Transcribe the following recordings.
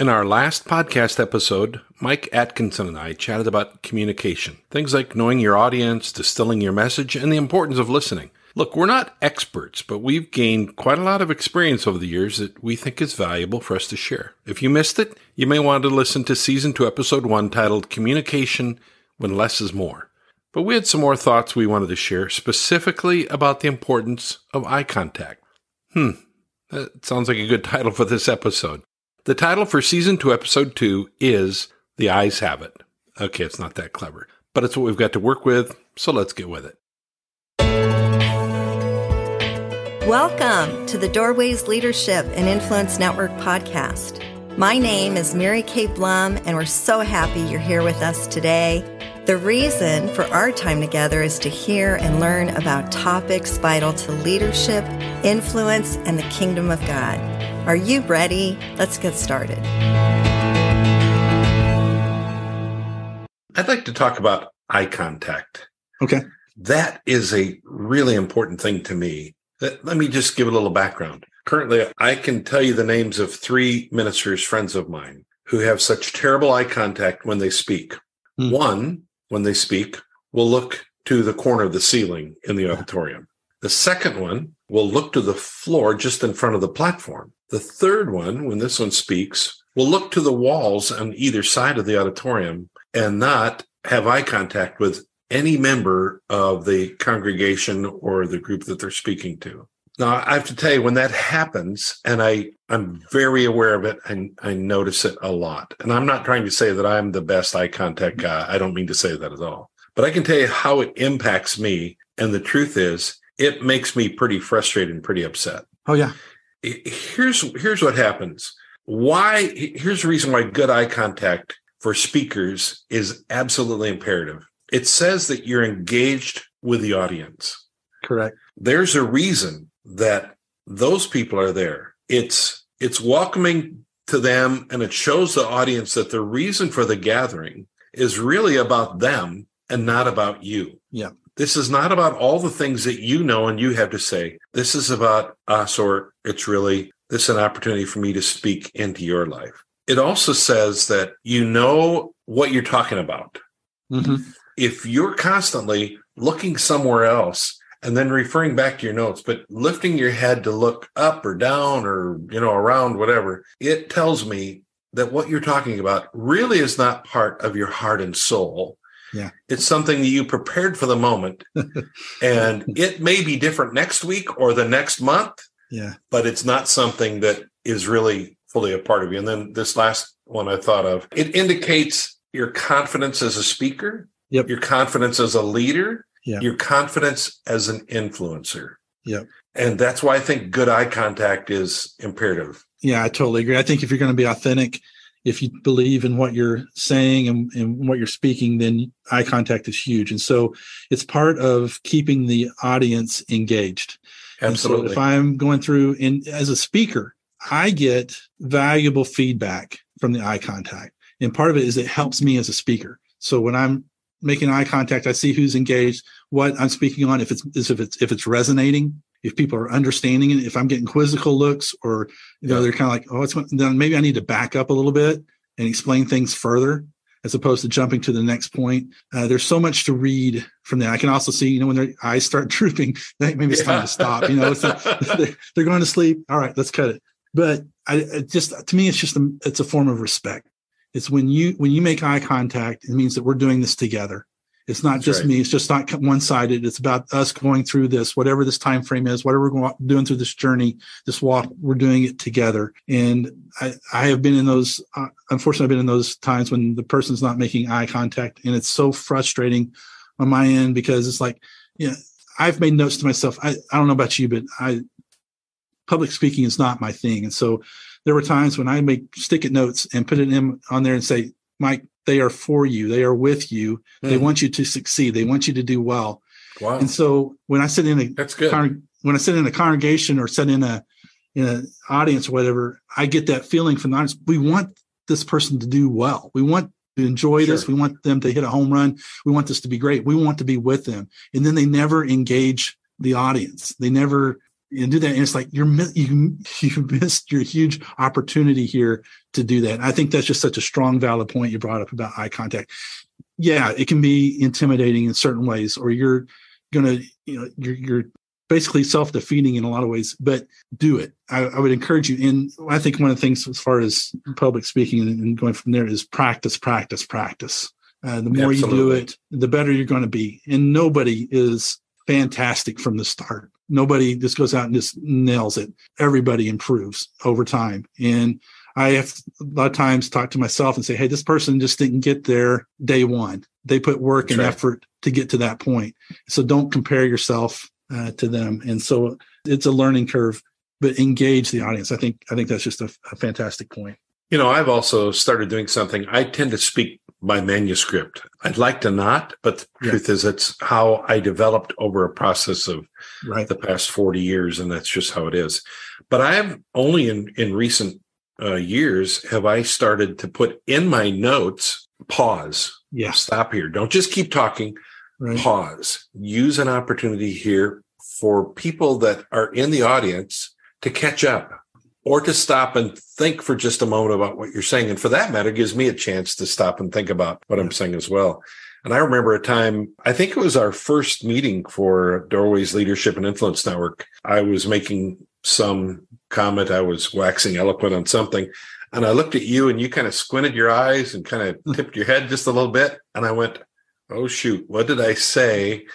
In our last podcast episode, Mike Atkinson and I chatted about communication, things like knowing your audience, distilling your message, and the importance of listening. Look, we're not experts, but we've gained quite a lot of experience over the years that we think is valuable for us to share. If you missed it, you may want to listen to season two, episode one, titled Communication When Less is More. But we had some more thoughts we wanted to share, specifically about the importance of eye contact. Hmm, that sounds like a good title for this episode. The title for season two, episode two is The Eyes Have It. Okay, it's not that clever, but it's what we've got to work with, so let's get with it. Welcome to the Doorways Leadership and Influence Network podcast. My name is Mary Kay Blum, and we're so happy you're here with us today. The reason for our time together is to hear and learn about topics vital to leadership, influence, and the kingdom of God. Are you ready? Let's get started. I'd like to talk about eye contact. Okay. That is a really important thing to me. Let me just give a little background. Currently, I can tell you the names of three ministers, friends of mine, who have such terrible eye contact when they speak. Hmm. One, when they speak, will look to the corner of the ceiling in the auditorium. The second one will look to the floor just in front of the platform. The third one, when this one speaks, will look to the walls on either side of the auditorium and not have eye contact with any member of the congregation or the group that they're speaking to. Now, I have to tell you, when that happens, and I, I'm very aware of it and I notice it a lot. And I'm not trying to say that I'm the best eye contact mm-hmm. guy. I don't mean to say that at all. But I can tell you how it impacts me. And the truth is, it makes me pretty frustrated and pretty upset. Oh, yeah here's here's what happens. Why? Here's the reason why good eye contact for speakers is absolutely imperative. It says that you're engaged with the audience. Correct. There's a reason that those people are there. It's it's welcoming to them and it shows the audience that the reason for the gathering is really about them and not about you. Yeah. This is not about all the things that you know and you have to say. This is about us, or it's really this is an opportunity for me to speak into your life. It also says that you know what you're talking about. Mm-hmm. If you're constantly looking somewhere else and then referring back to your notes, but lifting your head to look up or down or, you know, around, whatever, it tells me that what you're talking about really is not part of your heart and soul. Yeah. It's something that you prepared for the moment. and it may be different next week or the next month. Yeah. But it's not something that is really fully a part of you. And then this last one I thought of, it indicates your confidence as a speaker, yep. your confidence as a leader, yep. your confidence as an influencer. Yep. And that's why I think good eye contact is imperative. Yeah, I totally agree. I think if you're going to be authentic, if you believe in what you're saying and, and, what you're speaking, then eye contact is huge. And so it's part of keeping the audience engaged. Absolutely. So if I'm going through and as a speaker, I get valuable feedback from the eye contact. And part of it is it helps me as a speaker. So when I'm making eye contact, I see who's engaged, what I'm speaking on, if it's if it's if it's resonating, if people are understanding it, if I'm getting quizzical looks or you know they're kind of like, oh, it's then maybe I need to back up a little bit and explain things further as opposed to jumping to the next point. Uh, there's so much to read from that. I can also see, you know, when their eyes start drooping, maybe it's yeah. time to stop. You know, they're going to sleep. All right, let's cut it. But I it just to me, it's just a, it's a form of respect. It's when you when you make eye contact, it means that we're doing this together. It's not That's just right. me. It's just not one sided. It's about us going through this, whatever this time frame is, whatever we're doing through this journey, this walk. We're doing it together. And I, I have been in those. Uh, unfortunately, I've been in those times when the person's not making eye contact, and it's so frustrating on my end because it's like, yeah, I've made notes to myself. I, I don't know about you, but I public speaking is not my thing, and so there were times when I make stick it notes and put it in on there and say, Mike, they are for you. They are with you. Mm. They hmm. want you to succeed. They want you to do well. Wow. And so when I sit in a that's good. Con- when I sit in a congregation or sit in a in an audience or whatever, I get that feeling from the audience. We want this person to do well. We want to enjoy sure. this. We want them to hit a home run. We want this to be great. We want to be with them. And then they never engage the audience. They never and do that. And it's like you're you you missed your huge opportunity here to do that. And I think that's just such a strong, valid point you brought up about eye contact. Yeah, it can be intimidating in certain ways, or you're gonna, you know, you're you're basically self-defeating in a lot of ways, but do it. I, I would encourage you. And I think one of the things as far as public speaking and going from there is practice, practice, practice. Uh, the more Absolutely. you do it, the better you're going to be. And nobody is fantastic from the start. Nobody just goes out and just nails it. Everybody improves over time. And I have a lot of times talk to myself and say, Hey, this person just didn't get there day one. They put work That's and right. effort to get to that point. So don't compare yourself uh, to them. And so it's a learning curve, but engage the audience. I think, I think that's just a, a fantastic point. You know, I've also started doing something. I tend to speak by manuscript. I'd like to not, but the yeah. truth is, it's how I developed over a process of right. the past 40 years. And that's just how it is. But I have only in, in recent uh, years have I started to put in my notes, pause, yeah. stop here. Don't just keep talking, right. pause, use an opportunity here for people that are in the audience to catch up or to stop and think for just a moment about what you're saying. And for that matter, gives me a chance to stop and think about what I'm saying as well. And I remember a time, I think it was our first meeting for Doorways Leadership and Influence Network. I was making some comment. I was waxing eloquent on something. And I looked at you and you kind of squinted your eyes and kind of tipped your head just a little bit. And I went, Oh, shoot, what did I say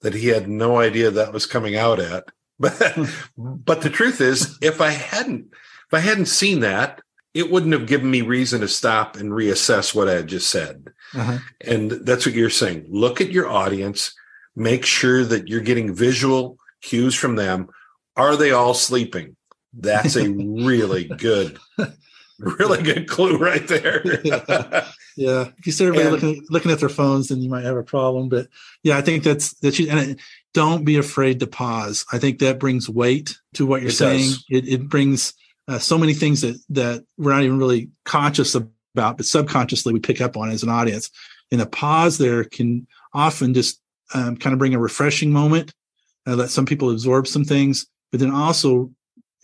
that he had no idea that was coming out at? But, but the truth is, if I hadn't, if I hadn't seen that, it wouldn't have given me reason to stop and reassess what I had just said. Uh-huh. And that's what you're saying. Look at your audience, make sure that you're getting visual cues from them. Are they all sleeping? That's a really good, really good clue right there. yeah. yeah. If you start everybody and, looking looking at their phones, then you might have a problem. But yeah, I think that's that you and it, don't be afraid to pause. I think that brings weight to what you're it saying. It, it brings uh, so many things that that we're not even really conscious about, but subconsciously we pick up on as an audience. And a pause there can often just um, kind of bring a refreshing moment, uh, let some people absorb some things, but then also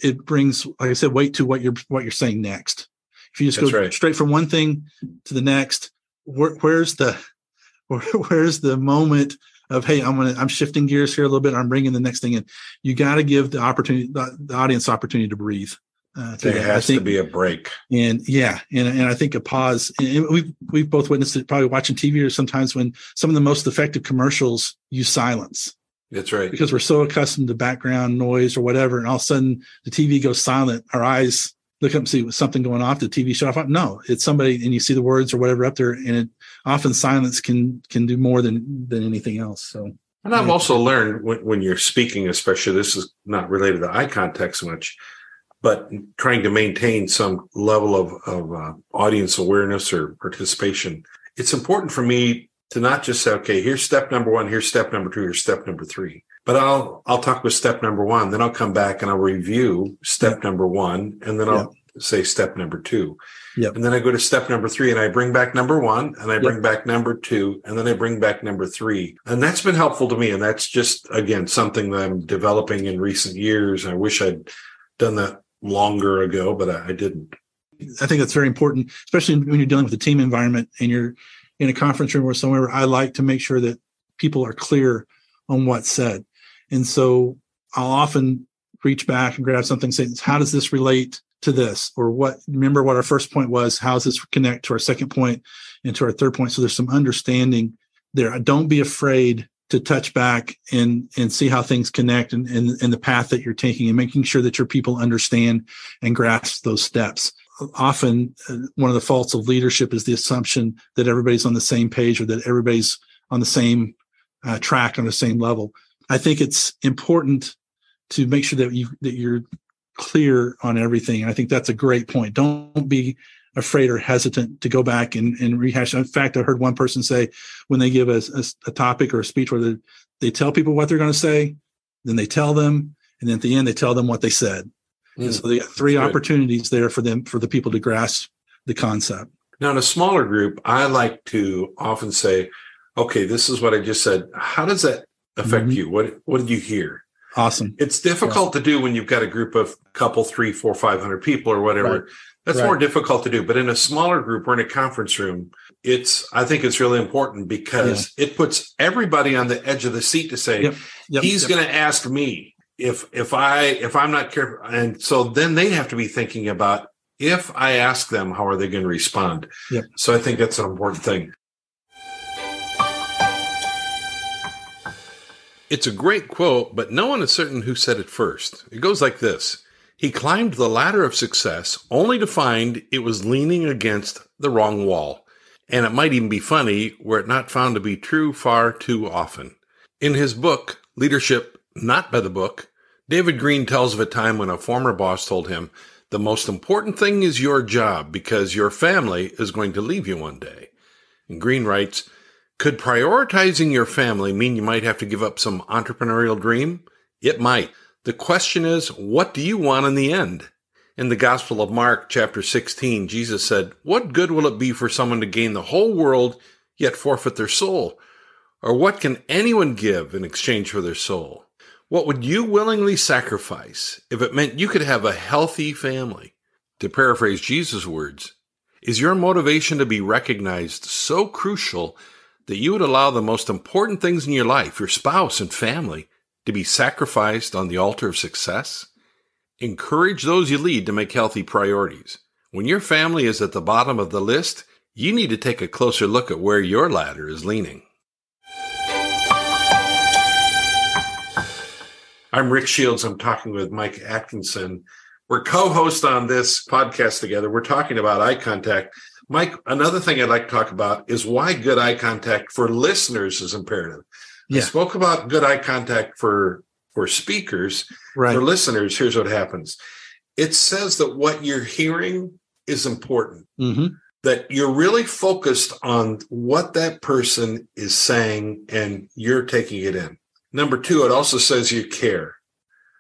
it brings, like I said, weight to what you're what you're saying next. If you just That's go right. straight from one thing to the next, where, where's the where, where's the moment of hey i'm gonna i'm shifting gears here a little bit i'm bringing the next thing in you got to give the opportunity the, the, audience opportunity to breathe uh, there has think, to be a break, and yeah, and and I think a pause. we've we've both witnessed it, probably watching TV or sometimes when some of the most effective commercials use silence. That's right, because we're so accustomed to background noise or whatever, and all of a sudden the TV goes silent. Our eyes look up and see something going off. The TV shut off. No, it's somebody, and you see the words or whatever up there, and it often silence can can do more than than anything else. So. And I've also learned when, when you're speaking, especially this is not related to eye contact so much but trying to maintain some level of, of uh, audience awareness or participation. It's important for me to not just say, okay, here's step number one, here's step number two, here's step number three. But I'll I'll talk with step number one, then I'll come back and I'll review step number one, and then I'll say step number two. Yep. And then I go to step number three and I bring back number one and I bring yep. back number two and then I bring back number three. And that's been helpful to me. And that's just, again, something that I'm developing in recent years. I wish I'd done that longer ago, but I, I didn't. I think that's very important, especially when you're dealing with a team environment and you're in a conference room or somewhere. I like to make sure that people are clear on what's said. And so I'll often reach back and grab something saying, how does this relate to this? Or what, remember what our first point was, how does this connect to our second point and to our third point? So there's some understanding there. Don't be afraid to touch back and and see how things connect and, and and the path that you're taking and making sure that your people understand and grasp those steps often uh, one of the faults of leadership is the assumption that everybody's on the same page or that everybody's on the same uh, track on the same level i think it's important to make sure that you that you're clear on everything and i think that's a great point don't be afraid or hesitant to go back and, and rehash. In fact, I heard one person say when they give a, a, a topic or a speech where they, they tell people what they're going to say, then they tell them, and then at the end they tell them what they said. Mm, so they got three opportunities there for them for the people to grasp the concept. Now, in a smaller group, I like to often say, "Okay, this is what I just said. How does that affect mm-hmm. you? What what did you hear?" Awesome. It's difficult to do when you've got a group of couple, three, four, five hundred people or whatever. Right. That's Right. more difficult to do. But in a smaller group or in a conference room, it's I think it's really important because it puts everybody on the edge of the seat to say, Yep. Yep. he's Yep. going to ask me if if I if I'm not careful, and so then they have to be thinking about if I ask them, how are they going to respond? Yep. So I think that's an important thing. It's a great quote, but no one is certain who said it first. It goes like this. He climbed the ladder of success only to find it was leaning against the wrong wall. And it might even be funny were it not found to be true far too often. In his book, Leadership Not by the Book, David Green tells of a time when a former boss told him, The most important thing is your job because your family is going to leave you one day. And Green writes, Could prioritizing your family mean you might have to give up some entrepreneurial dream? It might. The question is, what do you want in the end? In the Gospel of Mark, chapter 16, Jesus said, What good will it be for someone to gain the whole world yet forfeit their soul? Or what can anyone give in exchange for their soul? What would you willingly sacrifice if it meant you could have a healthy family? To paraphrase Jesus' words, is your motivation to be recognized so crucial that you would allow the most important things in your life, your spouse and family, to be sacrificed on the altar of success? Encourage those you lead to make healthy priorities. When your family is at the bottom of the list, you need to take a closer look at where your ladder is leaning. I'm Ric Shields. I'm talking with Mike Atkinson. We're co hosts on this podcast together. We're talking about eye contact. Mike, another thing I'd like to talk about is why good eye contact for listeners is imperative. I spoke about good eye contact for for speakers. Right. For listeners, here's what happens. It says that what you're hearing is important, hmm that you're really focused on what that person is saying and you're taking it in. Number two, it also says you care.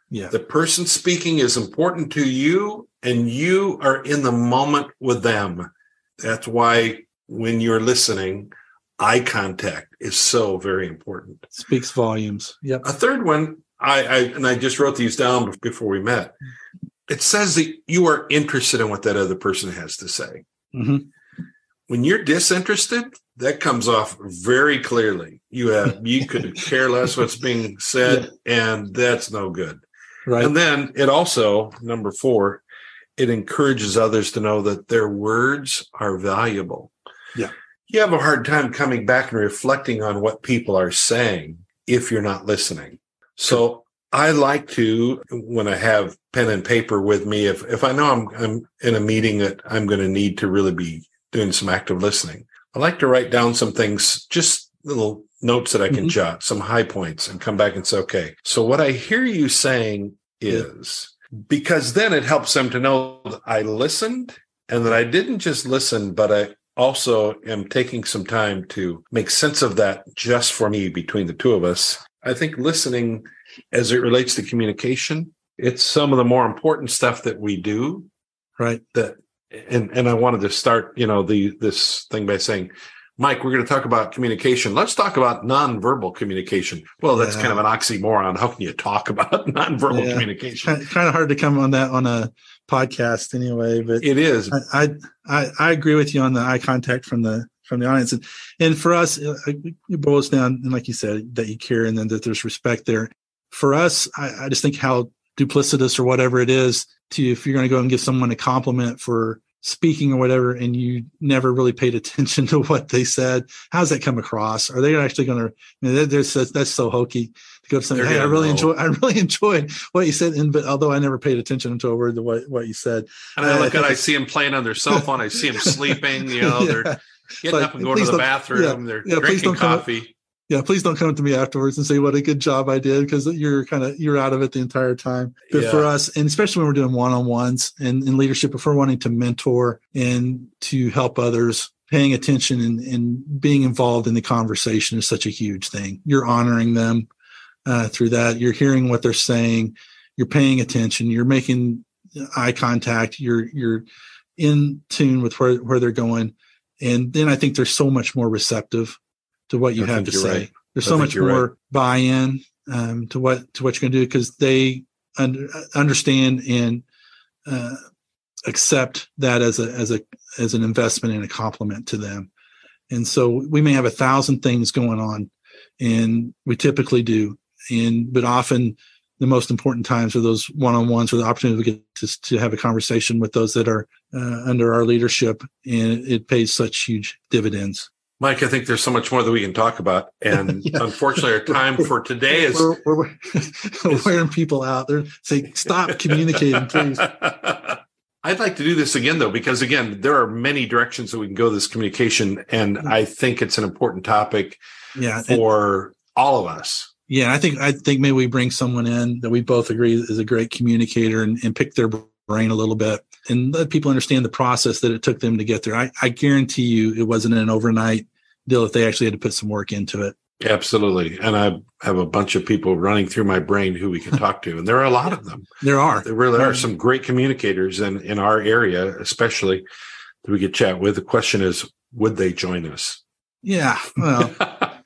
Yeah. The person speaking is important to you and you are in the moment with them. That's why when you're listening, eye contact is so very important. Speaks volumes. Yep. A third one, I, I and I just wrote these down before we met. It says that you are interested in what that other person has to say. hmm When you're disinterested, that comes off very clearly. You have you could care less what's being said, and that's no good. Right. And then it also, number four, it encourages others to know that their words are valuable. Yeah. You have a hard time coming back and reflecting on what people are saying if you're not listening. So I like to, when I have pen and paper with me, if, if I know I'm, I'm in a meeting that I'm going to need to really be doing some active listening, I like to write down some things, just little notes that I can Mhm. jot, some high points and come back and say, okay, so what I hear you saying is because then it helps them to know that I listened and that I didn't just listen, but I also am taking some time to make sense of that just for me between the two of us. I think listening as it relates to communication, it's some of the more important stuff that we do Right. that and and I wanted to start, you know, the this thing by saying, Mike, we're going to talk about communication. Let's talk about nonverbal communication. Well, that's Yeah. kind of an oxymoron. How can you talk about nonverbal Yeah. communication? Kind, kind of hard to come on that on a podcast anyway, but It is. I, I I agree with you on the eye contact from the from the audience, and and for us, uh, it boils down, and like you said, that you care, and then that there's respect there. For us, I, I just think how duplicitous or whatever it is to if you're going to go and give someone a compliment for speaking or whatever, and you never really paid attention to what they said. How's that come across? Are they actually going to? I mean, that- that's that's, so hokey to go to something. Hey, I really know. enjoy. I really enjoyed what you said, and but although I never paid attention to a word of what what you said. And I Uh, look at, I see them playing on their cell phone. I see them sleeping. You know, they're getting Like, up and going to the bathroom. They're yeah, drinking coffee. Yeah please don't come up to me afterwards and say what a good job i did because you're kind of you're out of it the entire time. But Yeah. for us and especially when we're doing one-on-ones and in leadership if we're wanting to mentor and to help others paying attention and, and being involved in the conversation is such a huge thing. You're honoring them uh, through that. You're hearing what they're saying. You're paying attention. You're making eye contact. You're you're in tune with where, where they're going. And then i think they're so much more receptive to what you I have to say right. there's I so much more buy-in um, to what to what you're going to do because they un- understand and uh, accept that as a as a as an investment and a compliment to them. And so we may have a thousand things going on, and we typically do, and but often the most important times are those one-on-ones or the opportunity to get to, to have a conversation with those that are uh, under our leadership and it pays such huge dividends Mike, I think there's so much more that we can talk about. And yeah. unfortunately, our time for today is we're, we're, we're wearing people out there saying, stop communicating, please. I'd like to do this again, though, because again, there are many directions that we can go this communication. And I think it's an important topic yeah, for all of us. Yeah, I think I think maybe we bring someone in that we both agree is a great communicator and, and pick their brain a little bit and let people understand the process that it took them to get there. I, I guarantee you it wasn't an overnight deal if they actually had to put some work into it. Absolutely. And I have a bunch of people running through my brain who we can talk to. And there are a lot of them. There are. There really are some great communicators in, in our area, especially that we could chat with. The question is, would they join us? Yeah. Well,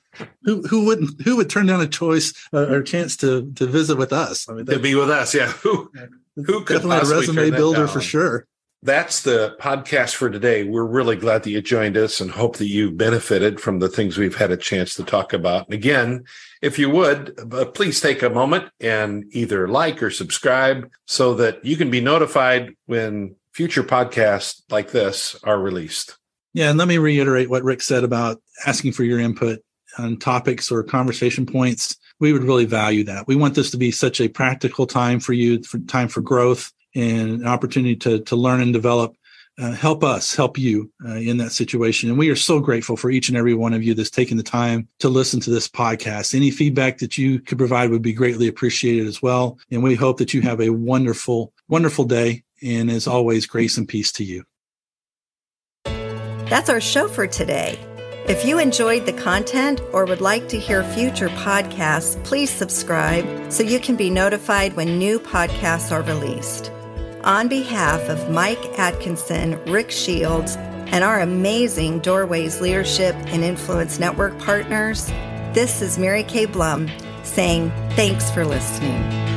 who who wouldn't who would turn down a choice uh, or a chance to to visit with us? I mean, to be with us, yeah. Who who could definitely a resume builder for sure. That's the podcast for today. We're really glad that you joined us and hope that you benefited from the things we've had a chance to talk about. And again, if you would, uh, please take a moment and either like or subscribe so that you can be notified when future podcasts like this are released. Yeah, and let me reiterate what Ric said about asking for your input on topics or conversation points, we would really value that. We want this to be such a practical time for you, for time for growth and an opportunity to, to learn and develop. Uh, help us help you uh, in that situation. And we are so grateful for each and every one of you that's taking the time to listen to this podcast. Any feedback that you could provide would be greatly appreciated as well. And we hope that you have a wonderful, wonderful day. And as always, grace and peace to you. That's our show for today. If you enjoyed the content or would like to hear future podcasts, please subscribe so you can be notified when new podcasts are released. On behalf of Mike Atkinson, Ric Shields, and our amazing Doorways Leadership and Influence Network partners, this is Mary Kay Blum saying thanks for listening.